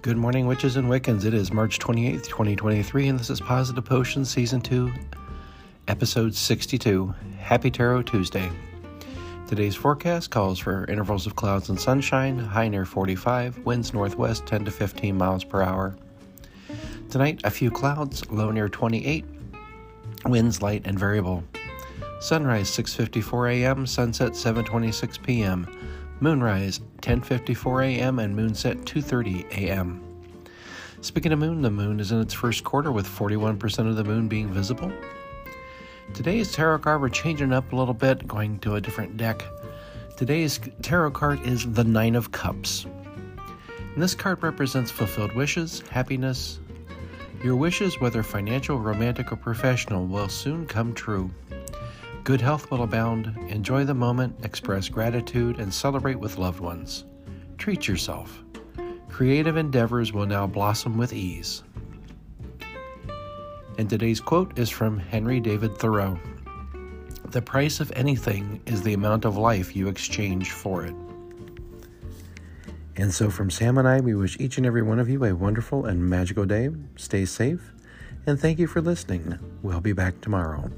Good morning, witches and Wiccans. It is March 28th, 2023, and this is Positive Potion Season 2, Episode 62. Happy Tarot Tuesday. Today's forecast calls for intervals of clouds and sunshine, high near 45, winds northwest 10 to 15 miles per hour. Tonight, a few clouds, low near 28, winds light and variable. Sunrise 6:54 a.m., sunset 7:26 p.m. Moonrise 10:54 a.m. and moonset 2:30 a.m. Speaking of moon, the moon is in its first quarter with 41% of the moon being visible. Today's tarot card we're changing up a little bit, going to a different deck. Today's tarot card is the 9 of cups. And this card represents fulfilled wishes, happiness. Your wishes, whether financial, romantic, or professional, will soon come true. Good health will abound. Enjoy the moment, express gratitude, and celebrate with loved ones. Treat yourself. Creative endeavors will now blossom with ease. And today's quote is from Henry David Thoreau The price of anything is the amount of life you exchange for it. And so, from Sam and I, we wish each and every one of you a wonderful and magical day. Stay safe, and thank you for listening. We'll be back tomorrow.